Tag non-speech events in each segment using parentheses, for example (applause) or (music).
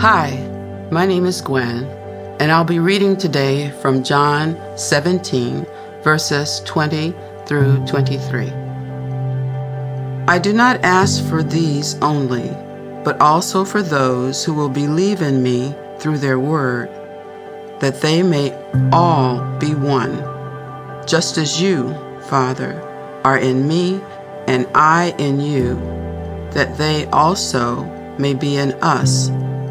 Hi, my name is Gwen, and I'll be reading today from John 17, verses 20 through 23. I do not ask for these only, but also for those who will believe in me through their word, that they may all be one, just as you, Father, are in me and I in you, that they also may be in us,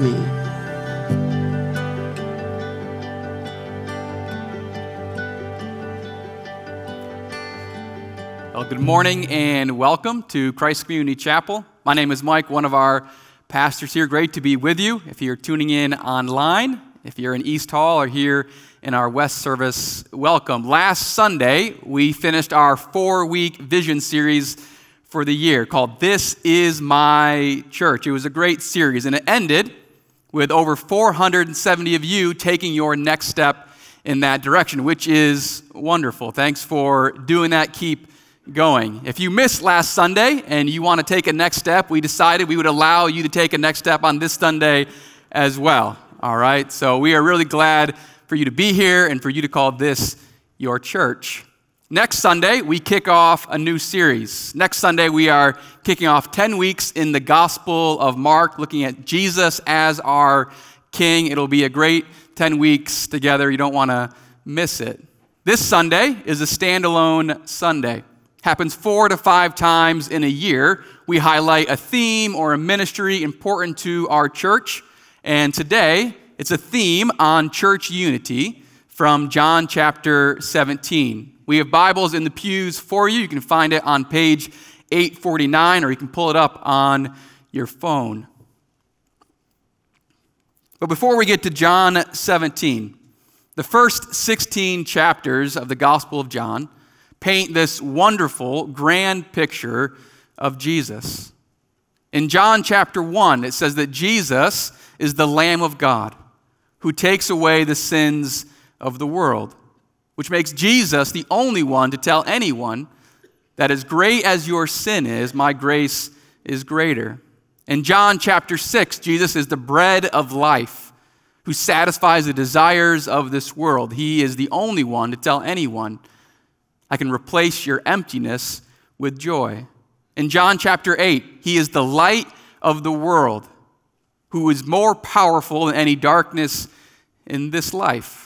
me. Well, good morning and welcome to Christ Community Chapel. My name is Mike, one of our pastors here. Great to be with you. If you're tuning in online, if you're in East Hall or here in our West service, welcome. Last Sunday, we finished our four week vision series for the year called This Is My Church. It was a great series, and it ended with over 470 of you taking your next step in that direction, which is wonderful. Thanks for doing that. Keep going. If you missed last Sunday and you want to take a next step, we decided we would allow you to take a next step on this Sunday as well. All right? So we are really glad for you to be here and for you to call this your church. Next Sunday, we kick off a new series. Next Sunday, we are kicking off 10 weeks in the Gospel of Mark, looking at Jesus as our King. It'll be a great 10 weeks together. You don't want to miss it. This Sunday is a standalone Sunday happens four to five times in a year. We highlight a theme or a ministry important to our church. And today, it's a theme on church unity from John chapter 17. We have Bibles in the pews for you. You can find it on page 849, or you can pull it up on your phone. But before we get to John 17, the first 16 chapters of the Gospel of John paint this wonderful, grand picture of Jesus. In John chapter 1, it says that Jesus is the Lamb of God who takes away the sins of the world, which makes Jesus the only one to tell anyone that as great as your sin is, my grace is greater. In John chapter 6, Jesus is the bread of life who satisfies the desires of this world. He is the only one to tell anyone I can replace your emptiness with joy. In John chapter 8, he is the light of the world who is more powerful than any darkness in this life.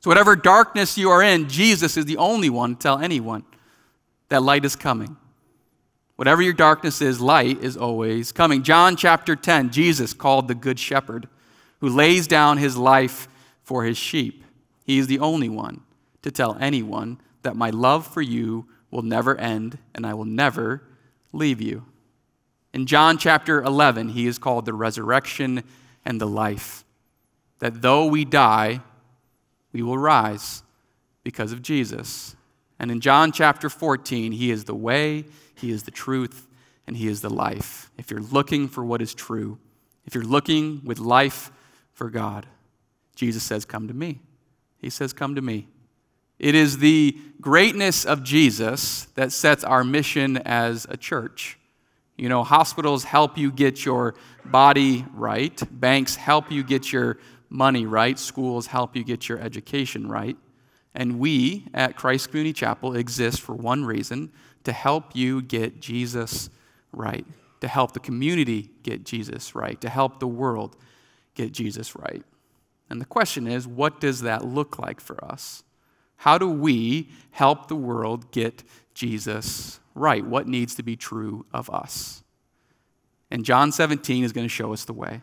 So, whatever darkness you are in, Jesus is the only one to tell anyone that light is coming. Whatever your darkness is, light is always coming. John chapter 10, Jesus called the Good Shepherd who lays down his life for his sheep. He is the only one to tell anyone that my love for you will never end and I will never leave you. In John chapter 11, he is called the resurrection and the life. That though we die, we will rise because of Jesus. And in John chapter 14, he is the way, he is the truth, and he is the life. If you're looking for what is true, if you're looking with life for God, Jesus says, Come to me. He says, Come to me. It is the greatness of Jesus that sets our mission as a church. You know, hospitals help you get your body right, banks help you get your money right, schools help you get your education right. And we at Christ Community Chapel exist for one reason to help you get Jesus right, to help the community get Jesus right, to help the world get Jesus right. And the question is, what does that look like for us? How do we help the world get Jesus right? What needs to be true of us? And John 17 is going to show us the way.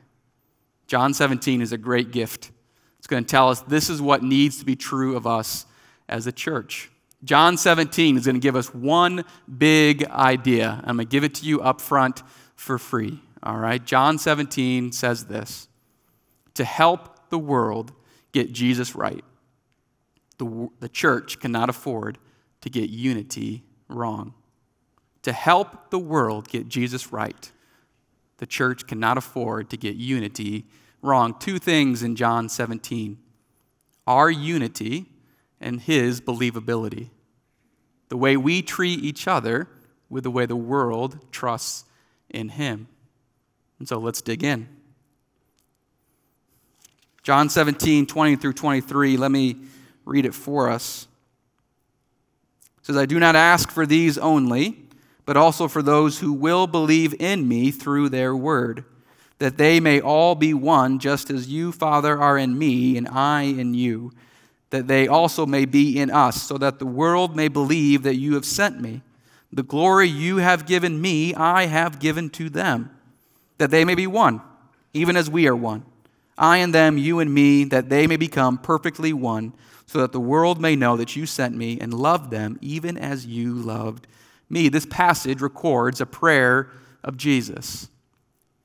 John 17 is a great gift. It's going to tell us this is what needs to be true of us as a church. John 17 is going to give us one big idea. I'm going to give it to you up front for free. All right? John 17 says this to help the world get Jesus right. The, the church cannot afford to get unity wrong. To help the world get Jesus right, the church cannot afford to get unity wrong. Two things in John 17 our unity and his believability. The way we treat each other with the way the world trusts in him. And so let's dig in. John 17, 20 through 23, let me read it for us. It says, I do not ask for these only, but also for those who will believe in me through their word, that they may all be one, just as you, Father, are in me, and I in you, that they also may be in us, so that the world may believe that you have sent me. The glory you have given me, I have given to them, that they may be one, even as we are one. I and them, you and me, that they may become perfectly one, so that the world may know that you sent me and loved them, even as you loved me. This passage records a prayer of Jesus.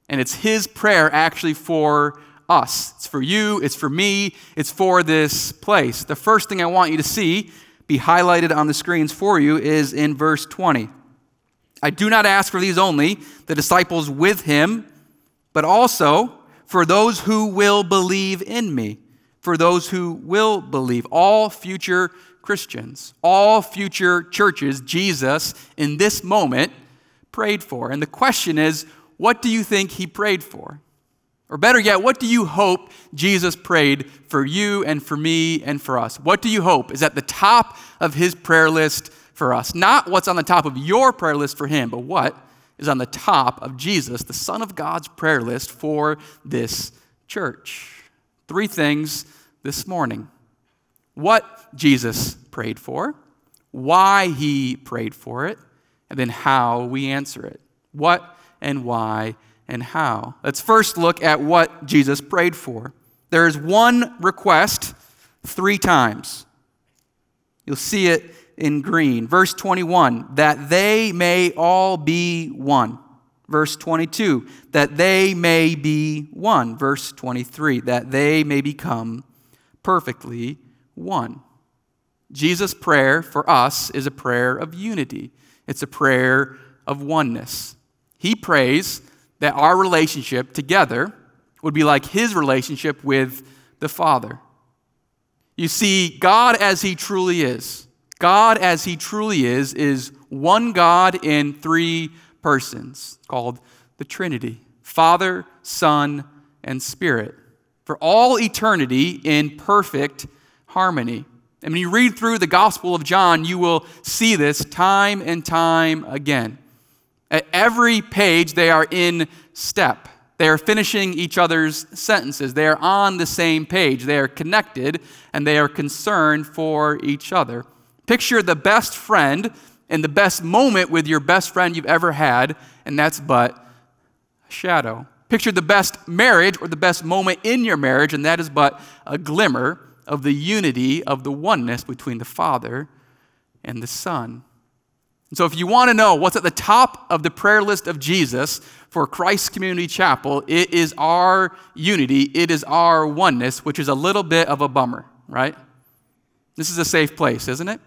And it's his prayer actually for us. It's for you, it's for me, it's for this place. The first thing I want you to see, be highlighted on the screens for you, is in verse 20. I do not ask for these only, the disciples with him, but also for those who will believe in me. For those who will believe. All future Christians, all future churches, Jesus in this moment prayed for. And the question is, what do you think he prayed for? Or better yet, what do you hope Jesus prayed for you and for me and for us? What do you hope is at the top of his prayer list for us? Not what's on the top of your prayer list for him, but what is on the top of Jesus, the Son of God's prayer list for this church. Three things this morning what Jesus prayed for, why he prayed for it, and then how we answer it. What and why and how. Let's first look at what Jesus prayed for. There is one request three times. You'll see it in green. Verse 21, that they may all be one. Verse 22, that they may be one. Verse 23, that they may become perfectly one. Jesus' prayer for us is a prayer of unity, it's a prayer of oneness. He prays that our relationship together would be like his relationship with the Father. You see, God as he truly is, God as he truly is, is one God in three persons called the Trinity Father, Son, and Spirit. For all eternity in perfect harmony. And when you read through the Gospel of John, you will see this time and time again. At every page, they are in step. They are finishing each other's sentences. They are on the same page. They are connected and they are concerned for each other. Picture the best friend and the best moment with your best friend you've ever had, and that's but a shadow. Picture the best marriage or the best moment in your marriage, and that is but a glimmer of the unity of the oneness between the Father and the Son. And so, if you want to know what's at the top of the prayer list of Jesus for Christ Community Chapel, it is our unity, it is our oneness, which is a little bit of a bummer, right? This is a safe place, isn't it?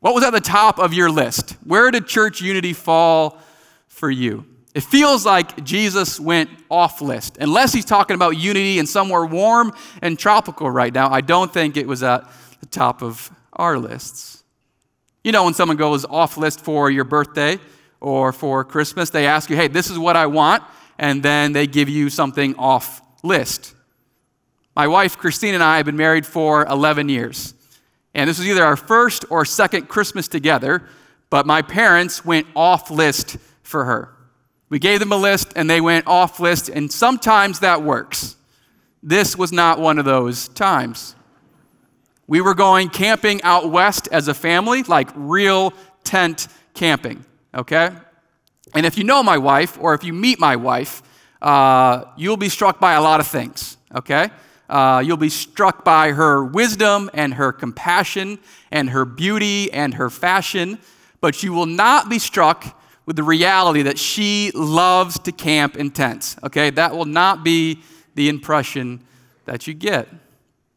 What was at the top of your list? Where did church unity fall for you? It feels like Jesus went off list. Unless he's talking about unity and somewhere warm and tropical right now, I don't think it was at the top of our lists. You know, when someone goes off list for your birthday or for Christmas, they ask you, hey, this is what I want, and then they give you something off list. My wife, Christine, and I have been married for 11 years. And this was either our first or second Christmas together, but my parents went off list for her. We gave them a list and they went off list, and sometimes that works. This was not one of those times. We were going camping out west as a family, like real tent camping, okay? And if you know my wife, or if you meet my wife, uh, you'll be struck by a lot of things, okay? Uh, you'll be struck by her wisdom and her compassion and her beauty and her fashion, but you will not be struck with the reality that she loves to camp in tents, okay? That will not be the impression that you get.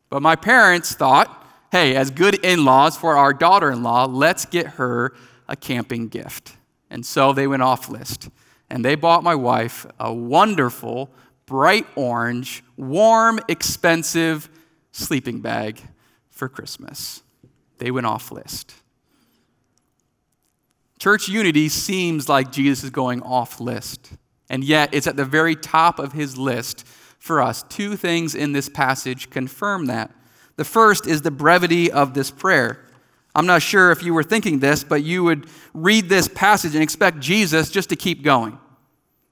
But my parents thought, hey, as good in laws for our daughter in law, let's get her a camping gift. And so they went off list. And they bought my wife a wonderful, bright orange, warm, expensive sleeping bag for Christmas. They went off list. Church unity seems like Jesus is going off list, and yet it's at the very top of his list for us. Two things in this passage confirm that. The first is the brevity of this prayer. I'm not sure if you were thinking this, but you would read this passage and expect Jesus just to keep going.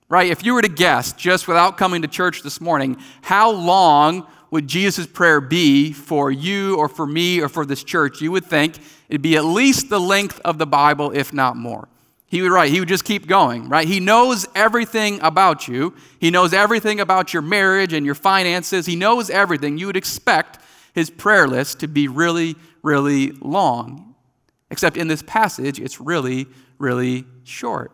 Right? If you were to guess, just without coming to church this morning, how long would Jesus' prayer be for you or for me or for this church? You would think it'd be at least the length of the Bible, if not more. He would write, he would just keep going, right? He knows everything about you. He knows everything about your marriage and your finances. He knows everything. You would expect his prayer list to be really, really long. Except in this passage, it's really, really short.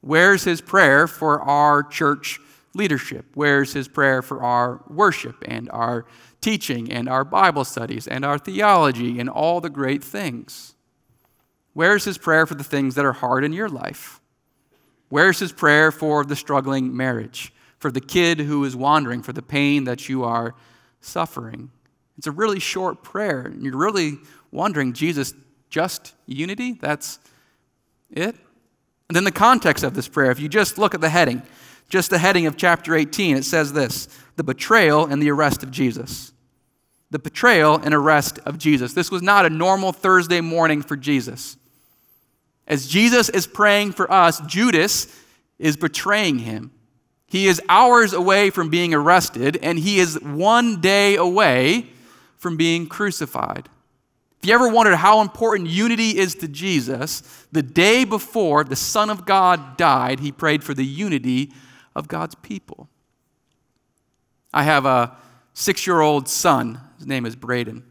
Where's his prayer for our church leadership? Where's his prayer for our worship and our teaching and our Bible studies and our theology and all the great things? Where's his prayer for the things that are hard in your life? Where's his prayer for the struggling marriage, for the kid who is wandering, for the pain that you are suffering? It's a really short prayer. And you're really wondering, Jesus, just unity? That's it? And then the context of this prayer, if you just look at the heading, just the heading of chapter 18, it says this the betrayal and the arrest of Jesus. The betrayal and arrest of Jesus. This was not a normal Thursday morning for Jesus. As Jesus is praying for us, Judas is betraying him. He is hours away from being arrested, and he is one day away from being crucified. If you ever wondered how important unity is to Jesus, the day before the Son of God died, he prayed for the unity of God's people. I have a six year old son. His name is Braden.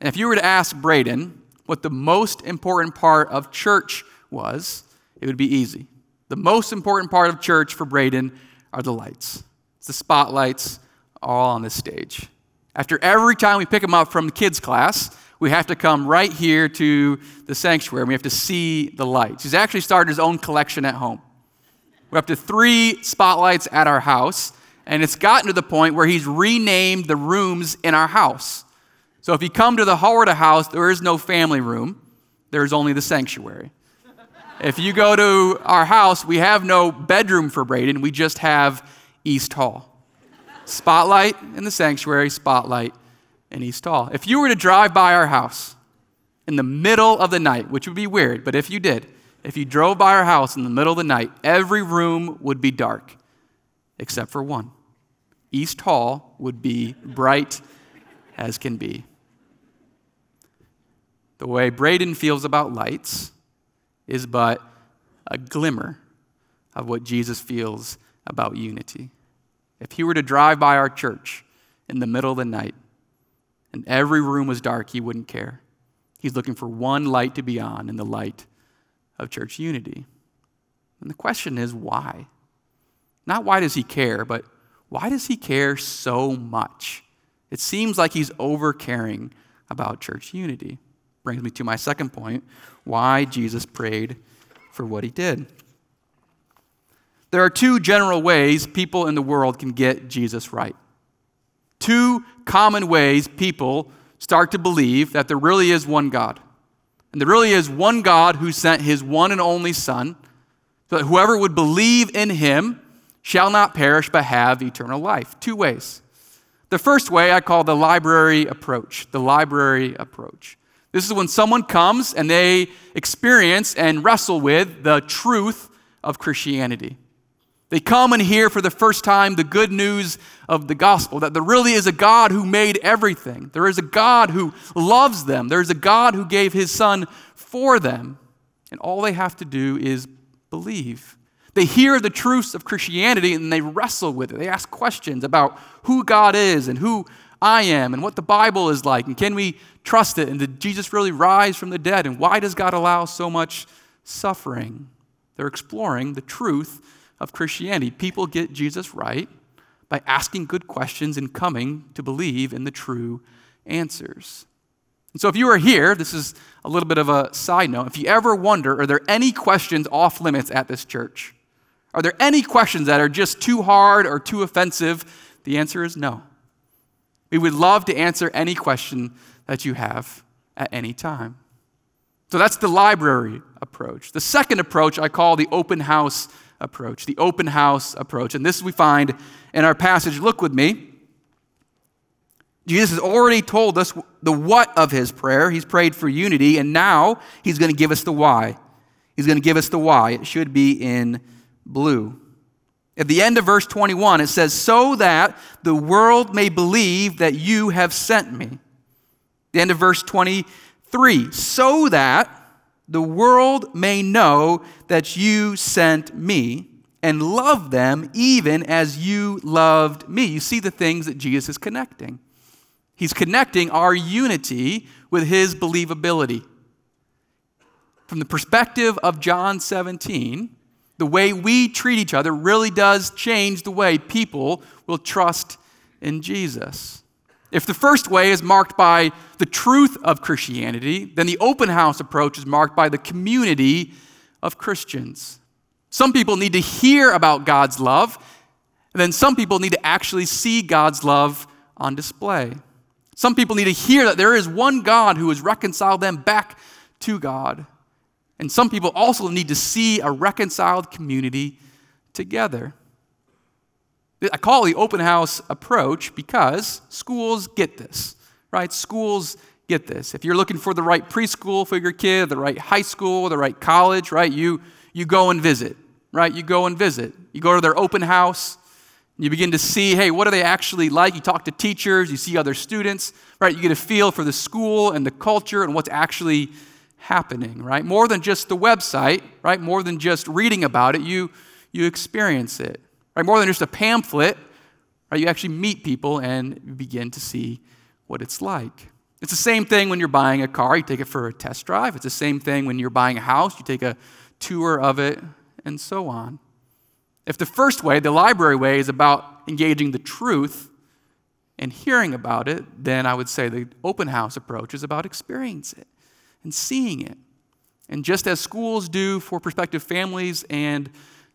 And if you were to ask Braden what the most important part of church was, it would be easy. The most important part of church for Braden are the lights. It's the spotlights all on the stage. After every time we pick him up from the kids' class, we have to come right here to the sanctuary and we have to see the lights. He's actually started his own collection at home. We're up to three spotlights at our house, and it's gotten to the point where he's renamed the rooms in our house. So if you come to the Howard house, there is no family room, there's only the sanctuary. if you go to our house, we have no bedroom for Braden, we just have East Hall. Spotlight in the sanctuary, spotlight in East Hall. If you were to drive by our house in the middle of the night, which would be weird, but if you did, if you drove by our house in the middle of the night, every room would be dark except for one. East Hall would be bright as can be. The way Braden feels about lights is but a glimmer of what Jesus feels about unity. If he were to drive by our church in the middle of the night and every room was dark, he wouldn't care. He's looking for one light to be on, and the light of church unity. And the question is why? Not why does he care, but why does he care so much? It seems like he's over caring about church unity. Brings me to my second point why Jesus prayed for what he did. There are two general ways people in the world can get Jesus right. Two common ways people start to believe that there really is one God. And there really is one God who sent his one and only Son, so that whoever would believe in him shall not perish but have eternal life. Two ways. The first way I call the library approach. The library approach. This is when someone comes and they experience and wrestle with the truth of Christianity. They come and hear for the first time the good news of the gospel that there really is a God who made everything. There is a God who loves them. There is a God who gave his son for them. And all they have to do is believe. They hear the truths of Christianity and they wrestle with it. They ask questions about who God is and who I am and what the Bible is like and can we trust it and did Jesus really rise from the dead and why does God allow so much suffering? They're exploring the truth of Christianity. People get Jesus right by asking good questions and coming to believe in the true answers. And so, if you are here, this is a little bit of a side note. If you ever wonder, are there any questions off limits at this church? Are there any questions that are just too hard or too offensive? The answer is no. We would love to answer any question that you have at any time. So that's the library approach. The second approach I call the open house approach. The open house approach. And this we find in our passage. Look with me. Jesus has already told us the what of his prayer. He's prayed for unity, and now he's going to give us the why. He's going to give us the why. It should be in blue. At the end of verse 21, it says, So that the world may believe that you have sent me. The end of verse 23, so that the world may know that you sent me and love them even as you loved me. You see the things that Jesus is connecting. He's connecting our unity with his believability. From the perspective of John 17, the way we treat each other really does change the way people will trust in Jesus. If the first way is marked by the truth of Christianity, then the open house approach is marked by the community of Christians. Some people need to hear about God's love, and then some people need to actually see God's love on display. Some people need to hear that there is one God who has reconciled them back to God. And some people also need to see a reconciled community together. I call it the open house approach because schools get this, right? Schools get this. If you're looking for the right preschool for your kid, the right high school, the right college, right, you, you go and visit, right? You go and visit. You go to their open house, you begin to see, hey, what are they actually like? You talk to teachers, you see other students, right? You get a feel for the school and the culture and what's actually happening, right? More than just the website, right? More than just reading about it, you, you experience it, right? More than just a pamphlet, right? You actually meet people and begin to see what it's like. It's the same thing when you're buying a car, you take it for a test drive. It's the same thing when you're buying a house, you take a tour of it, and so on. If the first way, the library way, is about engaging the truth and hearing about it, then I would say the open house approach is about experiencing it and seeing it. And just as schools do for prospective families and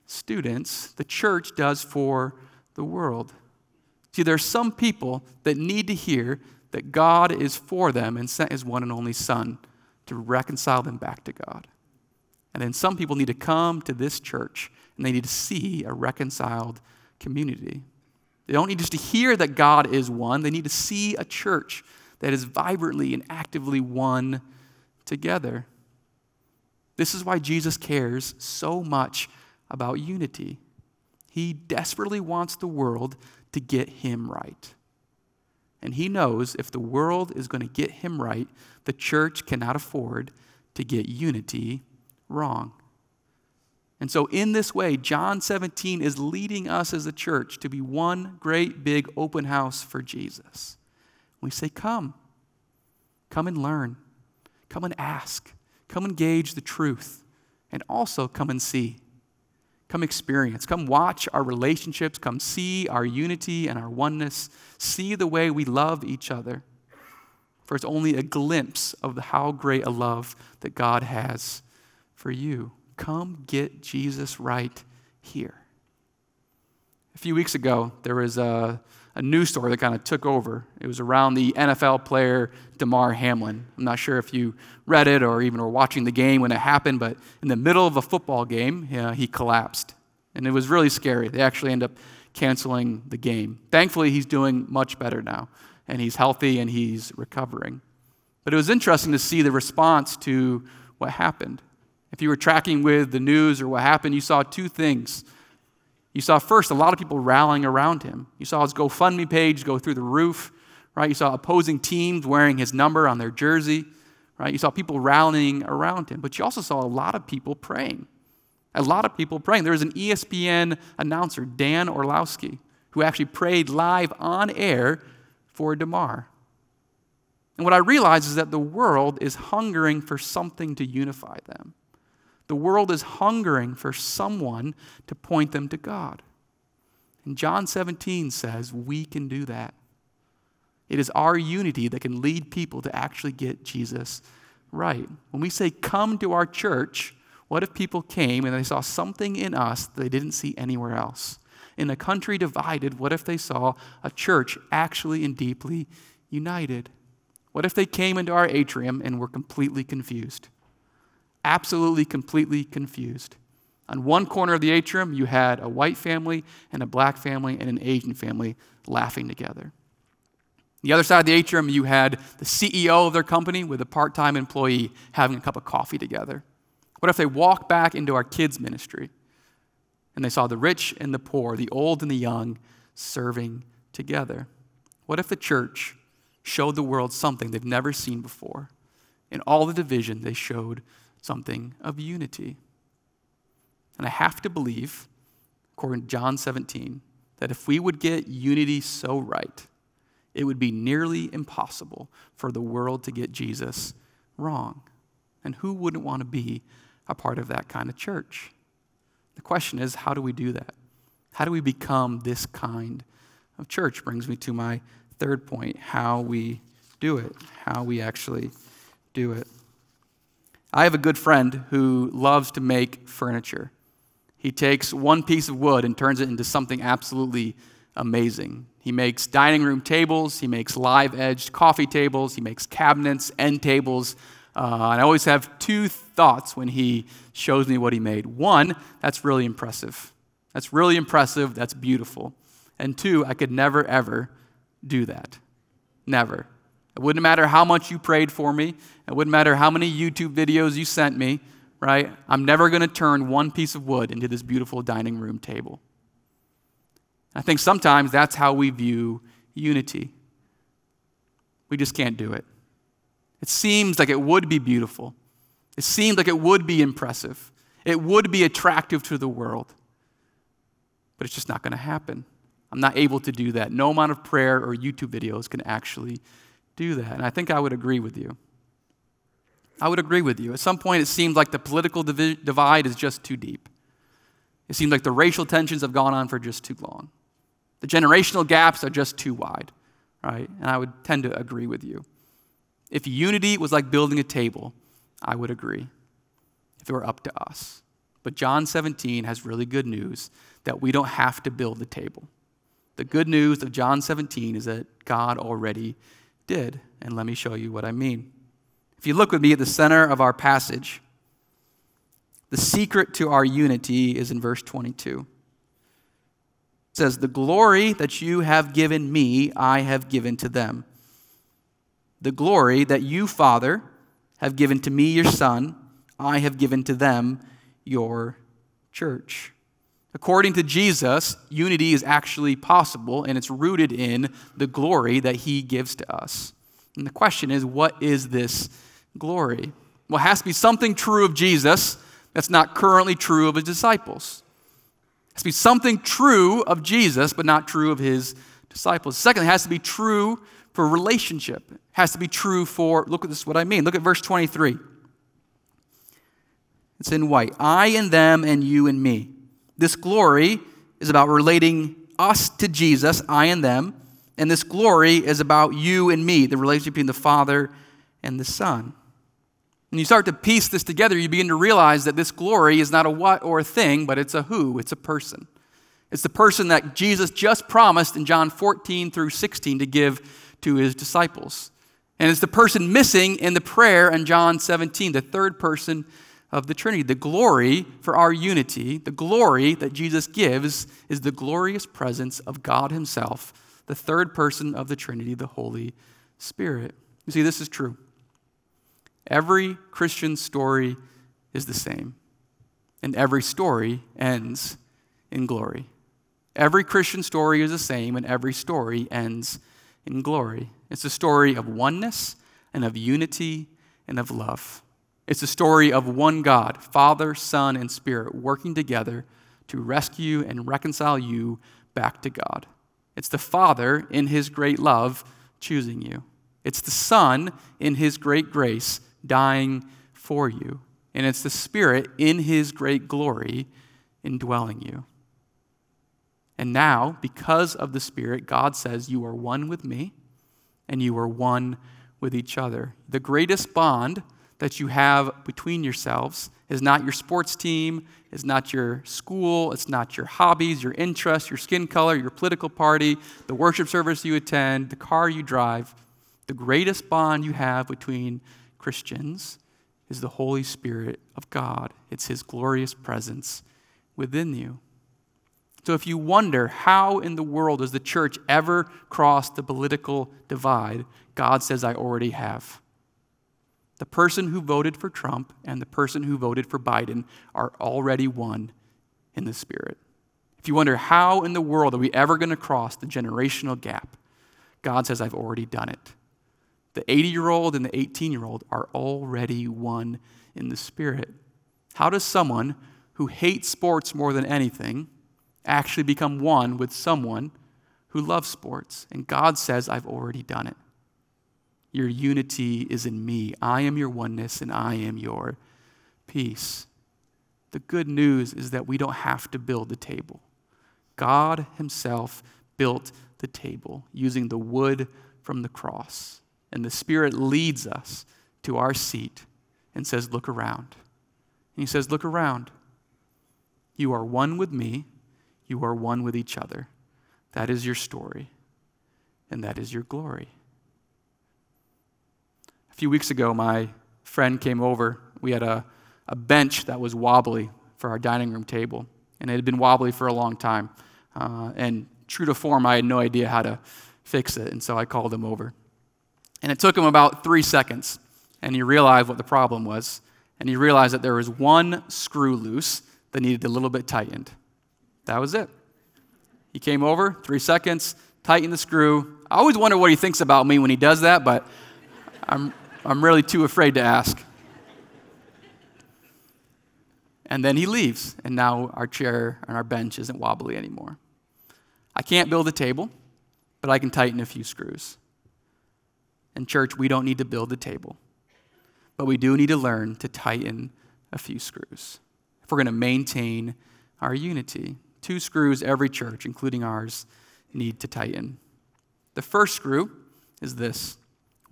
students, the church does for the world. See, there are some people that need to hear that God is for them and sent his one and only Son to reconcile them back to God. And then some people need to come to this church and they need to see a reconciled community. They don't need just to hear that God is one, they need to see a church that is vibrantly and actively one together. This is why Jesus cares so much about unity. He desperately wants the world to get him right. And he knows if the world is going to get him right, the church cannot afford to get unity wrong. And so, in this way, John 17 is leading us as a church to be one great big open house for Jesus. We say, Come, come and learn, come and ask, come and gauge the truth, and also come and see. Come experience, come watch our relationships, come see our unity and our oneness, see the way we love each other. For it's only a glimpse of how great a love that God has for you. Come get Jesus right here. A few weeks ago, there was a, a news story that kind of took over. It was around the NFL player Damar Hamlin. I'm not sure if you read it or even were watching the game when it happened, but in the middle of a football game, uh, he collapsed. And it was really scary. They actually end up canceling the game. Thankfully, he's doing much better now, and he's healthy and he's recovering. But it was interesting to see the response to what happened. If you were tracking with the news or what happened, you saw two things. You saw first a lot of people rallying around him. You saw his GoFundMe page go through the roof, right? You saw opposing teams wearing his number on their jersey, right? You saw people rallying around him. But you also saw a lot of people praying. A lot of people praying. There was an ESPN announcer, Dan Orlovsky, who actually prayed live on air for Damar. And what I realize is that the world is hungering for something to unify them. The world is hungering for someone to point them to God. And John 17 says we can do that. It is our unity that can lead people to actually get Jesus right. When we say, come to our church, what if people came and they saw something in us they didn't see anywhere else? In a country divided, what if they saw a church actually and deeply united? What if they came into our atrium and were completely confused? Absolutely, completely confused. On one corner of the atrium, you had a white family and a black family and an Asian family laughing together. The other side of the atrium, you had the CEO of their company with a part time employee having a cup of coffee together. What if they walked back into our kids' ministry and they saw the rich and the poor, the old and the young serving together? What if the church showed the world something they've never seen before? In all the division, they showed something of unity. And I have to believe, according to John 17, that if we would get unity so right, it would be nearly impossible for the world to get Jesus wrong. And who wouldn't want to be a part of that kind of church. The question is, how do we do that? How do we become this kind of church? Brings me to my third point how we do it, how we actually do it. I have a good friend who loves to make furniture. He takes one piece of wood and turns it into something absolutely amazing. He makes dining room tables, he makes live edged coffee tables, he makes cabinets, end tables, uh, and I always have two thoughts when he shows me what he made. One, that's really impressive. That's really impressive. That's beautiful. And two, I could never, ever do that. Never. It wouldn't matter how much you prayed for me, it wouldn't matter how many YouTube videos you sent me, right? I'm never going to turn one piece of wood into this beautiful dining room table. I think sometimes that's how we view unity. We just can't do it. It seems like it would be beautiful. It seems like it would be impressive. It would be attractive to the world. But it's just not going to happen. I'm not able to do that. No amount of prayer or YouTube videos can actually do that. And I think I would agree with you. I would agree with you. At some point, it seemed like the political divi- divide is just too deep. It seems like the racial tensions have gone on for just too long. The generational gaps are just too wide, right? And I would tend to agree with you. If unity was like building a table, I would agree, if it were up to us. But John 17 has really good news that we don't have to build the table. The good news of John 17 is that God already did. And let me show you what I mean. If you look with me at the center of our passage, the secret to our unity is in verse 22. It says, The glory that you have given me, I have given to them the glory that you, Father, have given to me, your Son, I have given to them, your church. According to Jesus, unity is actually possible, and it's rooted in the glory that he gives to us. And the question is, what is this glory? Well, it has to be something true of Jesus that's not currently true of his disciples. It has to be something true of Jesus, but not true of his disciples. Second, it has to be true for relationship. It has to be true for, look at this, what I mean. Look at verse 23. It's in white. I and them and you and me. This glory is about relating us to Jesus, I and them. And this glory is about you and me, the relationship between the Father and the Son. When you start to piece this together, you begin to realize that this glory is not a what or a thing, but it's a who, it's a person. It's the person that Jesus just promised in John 14 through 16 to give to his disciples. And it's the person missing in the prayer in John 17, the third person of the Trinity. The glory for our unity, the glory that Jesus gives, is the glorious presence of God Himself, the third person of the Trinity, the Holy Spirit. You see, this is true. Every Christian story is the same, and every story ends in glory. Every Christian story is the same, and every story ends in glory. It's a story of oneness and of unity and of love. It's a story of one God, Father, Son, and Spirit, working together to rescue and reconcile you back to God. It's the Father, in His great love, choosing you. It's the Son, in His great grace, dying for you. And it's the Spirit, in His great glory, indwelling you. And now, because of the Spirit, God says, You are one with me and you are one with each other. The greatest bond that you have between yourselves is not your sports team, is not your school, it's not your hobbies, your interests, your skin color, your political party, the worship service you attend, the car you drive. The greatest bond you have between Christians is the Holy Spirit of God. It's His glorious presence within you. So if you wonder how in the world does the church ever cross the political divide, God says, I already have. The person who voted for Trump and the person who voted for Biden are already one in the Spirit. If you wonder how in the world are we ever going to cross the generational gap, God says, I've already done it. The 80 year old and the 18 year old are already one in the Spirit. How does someone who hates sports more than anything actually become one with someone who loves sports. And God says, I've already done it. Your unity is in me. I am your oneness, and I am your peace. The good news is that we don't have to build the table. God Himself built the table using the wood from the cross. And the Spirit leads us to our seat and says, Look around. And He says, Look around. You are one with me you are one with each other. That is your story, and that is your glory. A few weeks ago, my friend came over. We had a, a bench that was wobbly for our dining room table, and it had been wobbly for a long time. Uh, and true to form, I had no idea how to fix it, and so I called him over. And it took him about three seconds, and he realized what the problem was. And he realized that there was one screw loose that needed a little bit tightened. That was it. He came over, three seconds, tightened the screw. I always wonder what he thinks about me when he does that, but I'm, I'm really too afraid to ask. And then he leaves, and now our chair and our bench isn't wobbly anymore. I can't build a table, but I can tighten a few screws. In church, we don't need to build a table, but we do need to learn to tighten a few screws if we're going to maintain our unity two screws every church, including ours, need to tighten. The first screw is this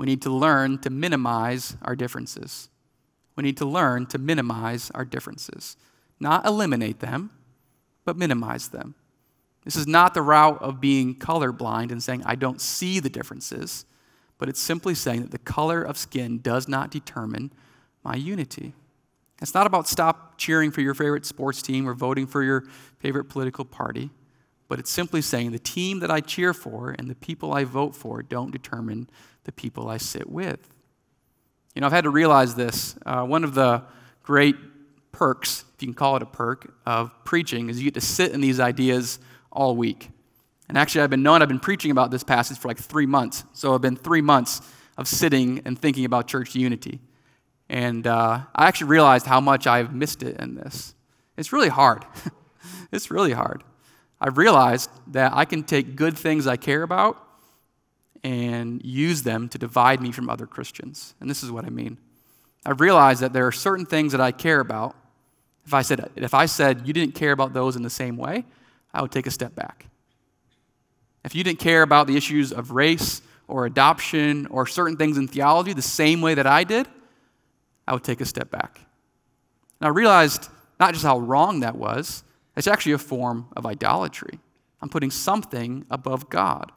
we need to learn to minimize our differences. We need to learn to minimize our differences, not eliminate them, but minimize them. This is not the route of being colorblind and saying, I don't see the differences, but it's simply saying that the color of skin does not determine my unity. It's not about stop cheering for your favorite sports team or voting for your favorite political party, but it's simply saying the team that I cheer for and the people I vote for don't determine the people I sit with. You know, I've had to realize this. Uh, one of the great perks, if you can call it a perk, of preaching is you get to sit in these ideas all week. And actually, I've been known, I've been preaching about this passage for like three months. So I've been three months of sitting and thinking about church unity. And uh, I actually realized how much I've missed it in this. It's really hard. (laughs) it's really hard. I've realized that I can take good things I care about and use them to divide me from other Christians. And this is what I mean. I've realized that there are certain things that I care about. If I said, if I said you didn't care about those in the same way, I would take a step back. If you didn't care about the issues of race or adoption or certain things in theology the same way that I did, I would take a step back. And I realized not just how wrong that was, it's actually a form of idolatry. I'm putting something above God.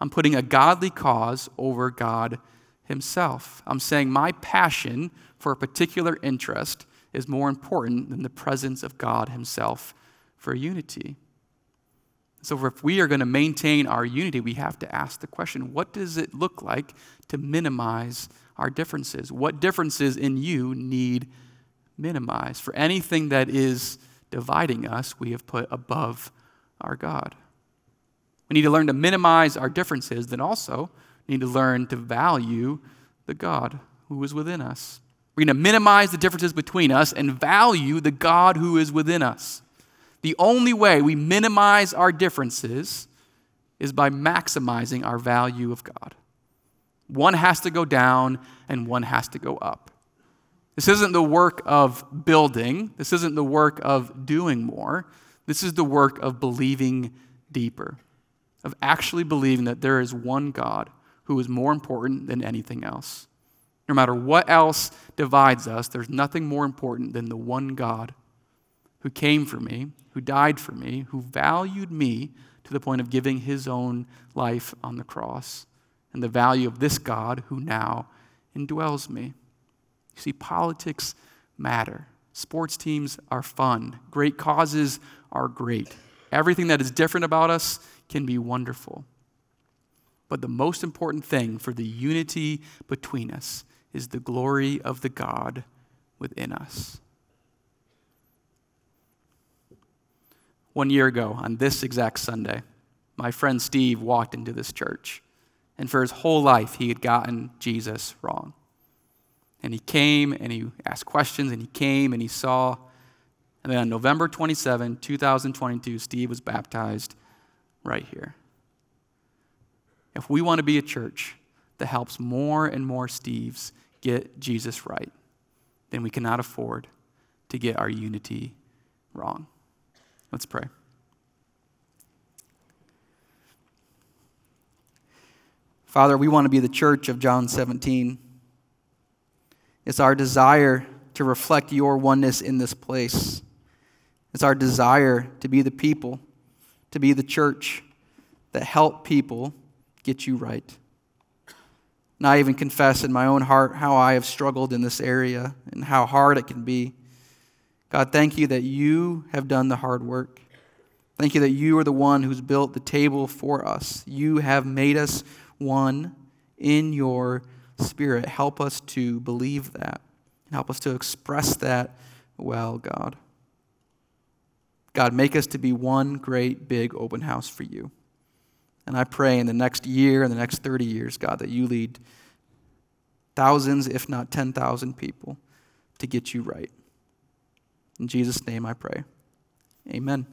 I'm putting a godly cause over God Himself. I'm saying my passion for a particular interest is more important than the presence of God Himself for unity. So, if we are going to maintain our unity, we have to ask the question what does it look like to minimize our differences. What differences in you need minimized? For anything that is dividing us, we have put above our God. We need to learn to minimize our differences, then also we need to learn to value the God who is within us. We're going to minimize the differences between us and value the God who is within us. The only way we minimize our differences is by maximizing our value of God. One has to go down and one has to go up. This isn't the work of building, this isn't the work of doing more. This is the work of believing deeper, of actually believing that there is one God who is more important than anything else. No matter what else divides us, there's nothing more important than the one God who came for me, who died for me, who valued me to the point of giving his own life on the cross, and the value of this God who now indwells me. You see, politics matter. Sports teams are fun. Great causes are great. Everything that is different about us can be wonderful. But the most important thing for the unity between us is the glory of the God within us. One year ago, on this exact Sunday, my friend Steve walked into this church, and for his whole life, he had gotten Jesus wrong. And he came and he asked questions, and he came and he saw. And then on November 27, 2022, Steve was baptized right here. If we want to be a church that helps more and more Steves get Jesus right, then we cannot afford to get our unity wrong. Let's pray. Father, we want to be the church of John 17. It's our desire to reflect your oneness in this place. It's our desire to be the people, to be the church that help people get you right. And I even confess in my own heart how I have struggled in this area and how hard it can be. God, thank you that you have done the hard work. Thank you that you are the one who's built the table for us. You have made us one in your spirit. Help us to believe that. Help us to express that well, God. God, make us to be one great big open house for you. And I pray in the next year and the next 30 years, God, that you lead thousands, if not 10,000 people to get you right. In Jesus' name I pray. Amen.